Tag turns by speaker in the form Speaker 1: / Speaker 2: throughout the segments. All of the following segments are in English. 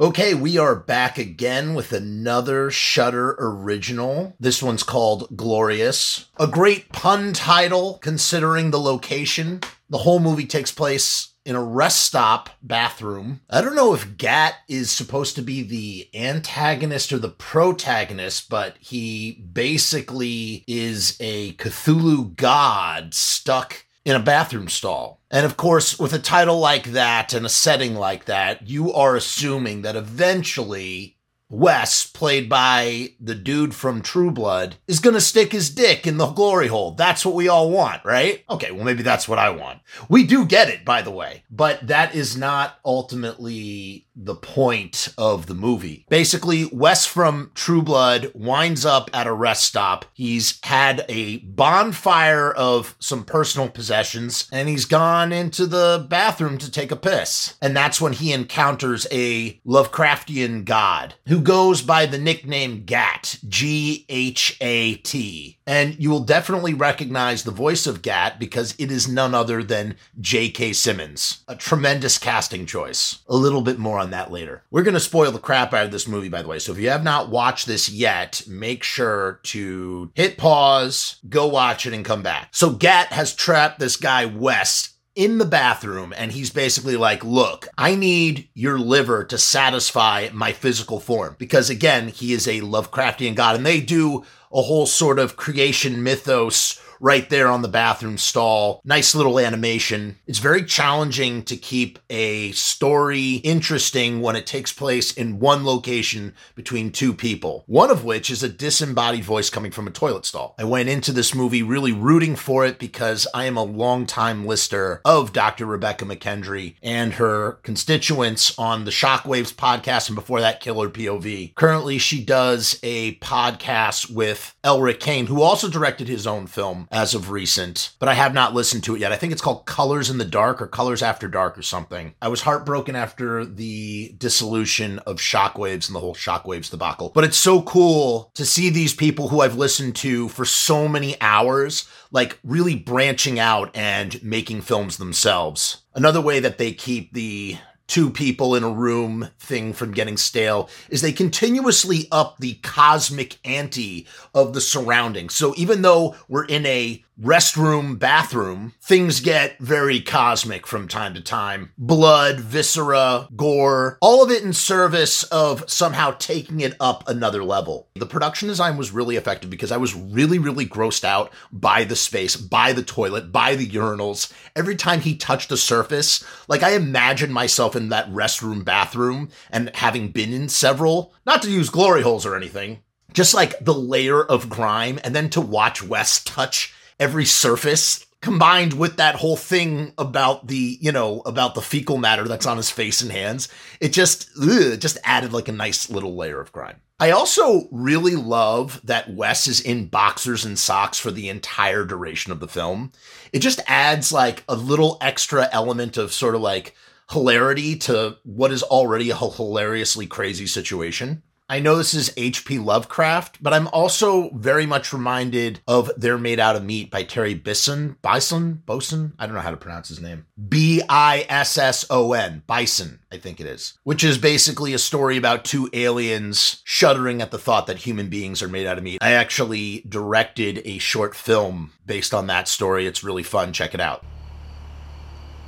Speaker 1: Okay, we are back again with another Shudder original. This one's called Glorious. A great pun title considering the location. The whole movie takes place in a rest stop bathroom. I don't know if Ghat is supposed to be the antagonist or the protagonist, but he basically is a Cthulhu god stuck in a bathroom stall. And of course, with a title like that and a setting like that, you are assuming that eventually Wes, played by the dude from True Blood, is going to stick his dick in the glory hole. That's what we all want, right? Okay, well, maybe that's what I want. We do get it, by the way, but that is not ultimately the point of the movie. Basically, Wes from True Blood winds up at a rest stop. He's had a bonfire of some personal possessions and he's gone into the bathroom to take a piss. And that's when he encounters a Lovecraftian god who goes by the nickname Ghat, G H A T. And you will definitely recognize the voice of Ghat because it is none other than J.K. Simmons. A tremendous casting choice. A little bit more on that later. We're going to spoil the crap out of this movie, by the way. So if you have not watched this yet, make sure to hit pause, go watch it, and come back. So Ghat has trapped this guy, West, in the bathroom and he's basically like, Look, I need your liver to satisfy my physical form. Because again, he is a Lovecraftian god and they do a whole sort of creation mythos right there on the bathroom stall. Nice little animation. It's very challenging to keep a story interesting when it takes place in one location between two people, one of which is a disembodied voice coming from a toilet stall. I went into this movie really rooting for it because I am a longtime listener of Dr. Rebecca McKendry and her constituents on the Shockwaves podcast and before that, Killer POV. Currently, she does a podcast with Elric Kane, who also directed his own film as of recent, but I have not listened to it yet. I think it's called Colors in the Dark or Colors After Dark or something. I was heartbroken after the dissolution of Shockwaves and the whole Shockwaves debacle, but it's so cool to see these people who I've listened to for so many hours, like really branching out and making films themselves. Another way that they keep the two people in a room thing from getting stale is they continuously up the cosmic ante of the surroundings. So even though we're in a restroom bathroom, things get very cosmic from time to time. Blood, viscera, gore, all of it in service of somehow taking it up another level. The production design was really effective because I was really, really grossed out by the space, by the toilet, by the urinals. Every time he touched the surface, like I imagined myself in that restroom bathroom and having been in several, not to use glory holes or anything, just like the layer of grime and then to watch Wes touch every surface combined with that whole thing about the you know about the fecal matter that's on his face and hands it just ugh, just added like a nice little layer of grime i also really love that wes is in boxers and socks for the entire duration of the film. It just adds like a little extra element of sort of like hilarity to what is already a hilariously crazy situation I know this is H.P. Lovecraft, but I'm also very much reminded of They're Made Out of Meat by Terry Bisson. Bison? Boson? I don't know how to pronounce his name. B I S S O N. Bison, I think it is. Which is basically a story about two aliens shuddering at the thought that human beings are made out of meat. I actually directed a short film based on that story. It's really fun. Check it out.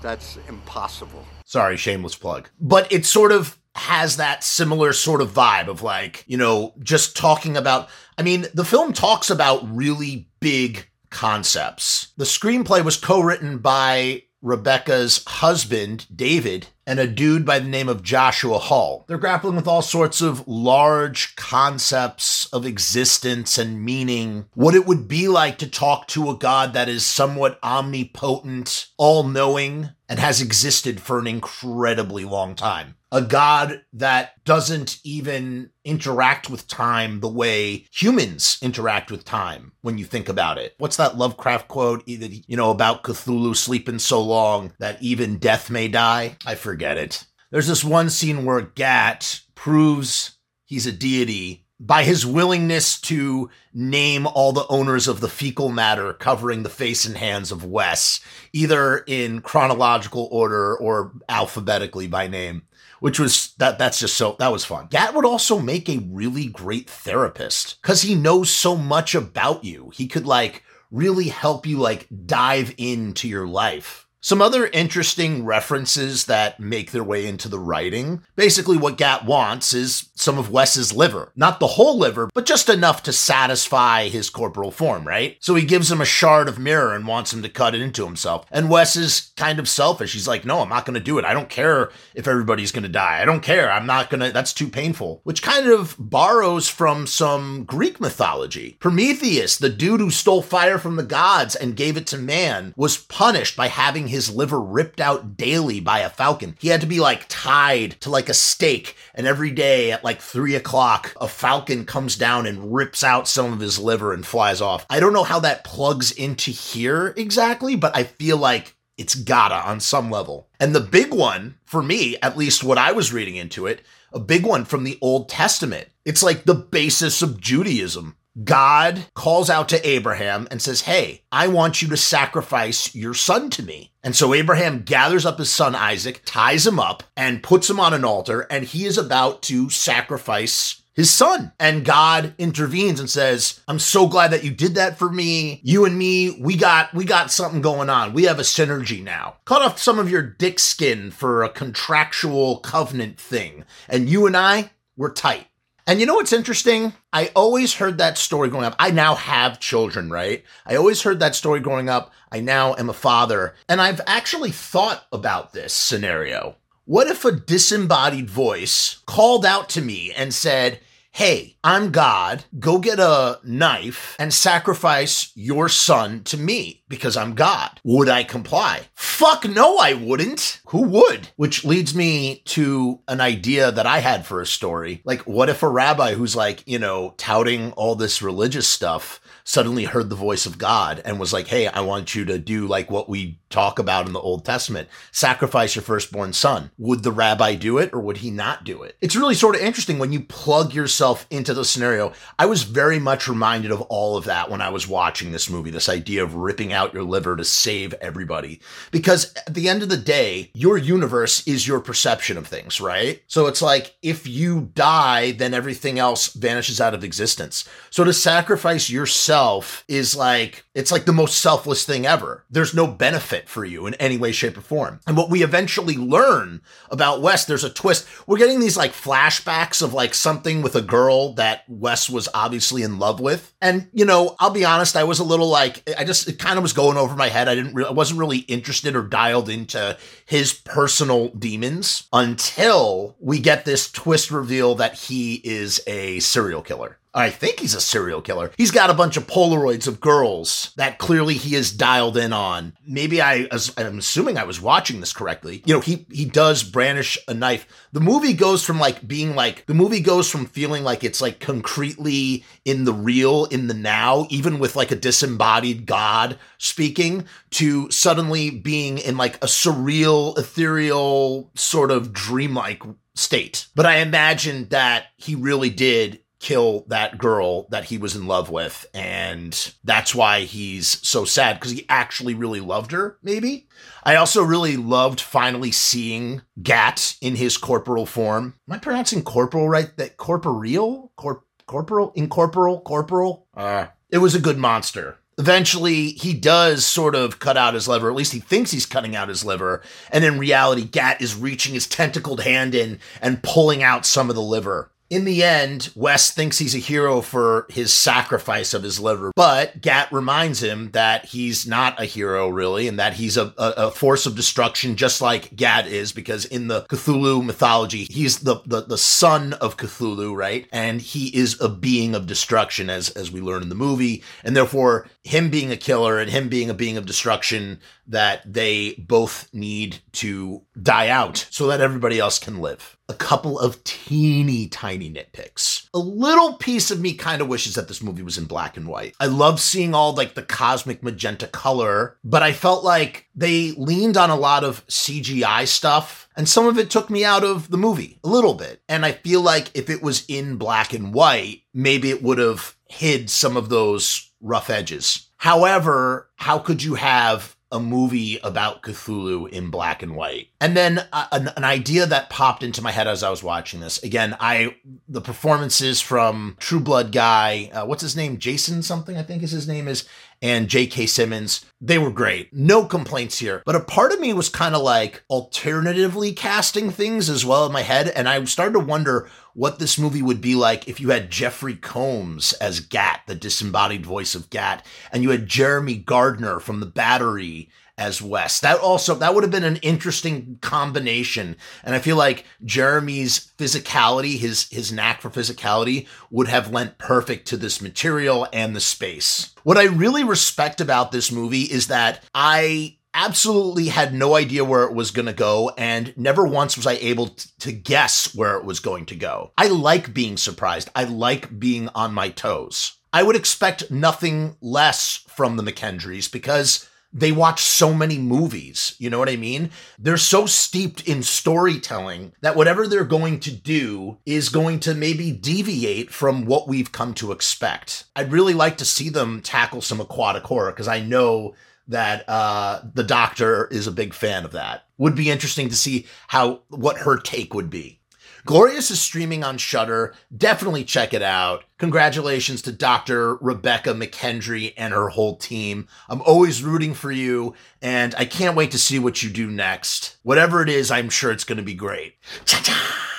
Speaker 2: That's impossible.
Speaker 1: Sorry, shameless plug. But it's sort of has that similar sort of vibe of like, you know, just talking about. I mean, the film talks about really big concepts. The screenplay was co written by Rebecca's husband, David, and a dude by the name of Joshua Hull. They're grappling with all sorts of large concepts of existence and meaning. What it would be like to talk to a God that is somewhat omnipotent, all knowing, and has existed for an incredibly long time. A God that doesn't even interact with time the way humans interact with time when you think about it. What's that Lovecraft quote, you know, about Cthulhu sleeping so long that even death may die? I forget it. There's this one scene where Ghat proves he's a deity by his willingness to name all the owners of the fecal matter covering the face and hands of Wes, either in chronological order or alphabetically by name. Which was that that's just so that was fun. Ghat would also make a really great therapist cuz he knows so much about you. He could like really help you like dive into your life. Some other interesting references that make their way into the writing. Basically, what Ghat wants is some of Wes's liver. Not the whole liver, but just enough to satisfy his corporal form, right? So he gives him a shard of mirror and wants him to cut it into himself. And Wes is kind of selfish. He's like, no, I'm not going to do it. I don't care if everybody's going to die. I don't care. I'm not going to, that's too painful. Which kind of borrows from some Greek mythology. Prometheus, the dude who stole fire from the gods and gave it to man, was punished by having his liver ripped out daily by a falcon. He had to be like tied to like a stake, and every day at like three o'clock, a falcon comes down and rips out some of his liver and flies off. I don't know how that plugs into here exactly, but I feel like it's gotta on some level. And the big one, for me, at least what I was reading into it, a big one from the Old Testament. It's like the basis of Judaism. God calls out to Abraham and says, Hey, I want you to sacrifice your son to me. And so Abraham gathers up his son Isaac, ties him up, and puts him on an altar, and he is about to sacrifice his son. And God intervenes and says, I'm so glad that you did that for me. You and me, we got we got something going on. We have a synergy now. Cut off some of your dick skin for a contractual covenant thing. And you and I, we're tight. And you know what's interesting? I always heard that story growing up. I now have children, right? I always heard that story growing up. I now am a father. And I've actually thought about this scenario. What if a disembodied voice called out to me and said, Hey, I'm God. Go get a knife and sacrifice your son to me because I'm God. Would I comply? Fuck no, I wouldn't. Who would? Which leads me to an idea that I had for a story. Like, what if a rabbi who's like, you know, touting all this religious stuff suddenly heard the voice of God and was like, Hey, I want you to do like what we talk about in the Old Testament sacrifice your firstborn son. Would the rabbi do it or would he not do it? It's really sort of interesting when you plug yourself into the scenario. I was very much reminded of all of that when I was watching this movie, this idea of ripping out your liver to save everybody. Because at the end of the day, your universe is your perception of things, right? So it's like if you die, then everything else vanishes out of existence. So to sacrifice yourself is like, it's like the most selfless thing ever. There's no benefit for you in any way, shape, or form. And what we eventually learn about Wes, there's a twist. We're getting these like flashbacks of like something with a girl that Wes was obviously in love with. And, you know, I'll be honest, I was a little like, I just, it kind of was going over my head. I didn't, re- I wasn't really interested or dialed into his personal demons until we get this twist reveal that he is a serial killer. I think he's a serial killer. He's got a bunch of Polaroids of girls that clearly he is dialed in on. Maybe I, I'm assuming I was watching this correctly. You know, he he does brandish a knife. The movie goes from like being like the movie goes from feeling like it's like concretely in the real, in the now, even with like a disembodied God speaking, to suddenly being in like a surreal, ethereal, sort of dreamlike state. But I imagine that he really did kill that girl that he was in love with. And that's why he's so sad because he actually really loved her maybe. I also really loved finally seeing Ghat in his corporal form. Am i pronouncing corporal right? That corporeal? Corp- corporal? Incorporeal? Corporal? Uh. It was a good monster. Eventually he does sort of cut out his liver, at least he thinks he's cutting out his liver. And in reality, Ghat is reaching his tentacled hand in and pulling out some of the liver. In the end, Wes thinks he's a hero for his sacrifice of his liver, but Ghat reminds him that he's not a hero really, and that he's a, a, a force of destruction just like Ghat is, because in the Cthulhu mythology, he's the, the, the son of Cthulhu, right? And he is a being of destruction, as, as we learn in the movie, and therefore him being a killer and him being a being of destruction that they both need to die out so that everybody else can live. A couple of teeny tiny nitpicks. A little piece of me kind of wishes that this movie was in black and white. I love seeing all like the cosmic magenta color, but I felt like they leaned on a lot of CGI stuff and some of it took me out of the movie a little bit. And I feel like if it was in black and white, maybe it would have hid some of those rough edges. However, how could you have a movie about Cthulhu in black and white. And then uh, an, an idea that popped into my head as I was watching this. Again, I the performances from True Blood guy, uh, what's his name? Jason something, I think is his name is, and J.K. Simmons. They were great. No complaints here. But a part of me was kind of like alternatively casting things as well in my head. And I started to wonder what this movie would be like if you had Jeffrey Combs as Ghat, the disembodied voice of Ghat, and you had Jeremy Gardner from The Battery as West. That also that would have been an interesting combination. And I feel like Jeremy's physicality, his his knack for physicality would have lent perfect to this material and the space. What I really respect about this movie is that I absolutely had no idea where it was going to go and never once was I able t- to guess where it was going to go. I like being surprised. I like being on my toes. I would expect nothing less from the McKendries because they watch so many movies. You know what I mean? They're so steeped in storytelling that whatever they're going to do is going to maybe deviate from what we've come to expect. I'd really like to see them tackle some aquatic horror because I know that uh, the doctor is a big fan of that. Would be interesting to see how what her take would be. Glorious is streaming on Shudder. Definitely check it out. Congratulations to Dr. Rebecca McKendry and her whole team. I'm always rooting for you, and I can't wait to see what you do next. Whatever it is, I'm sure it's going to be great. Cha-cha!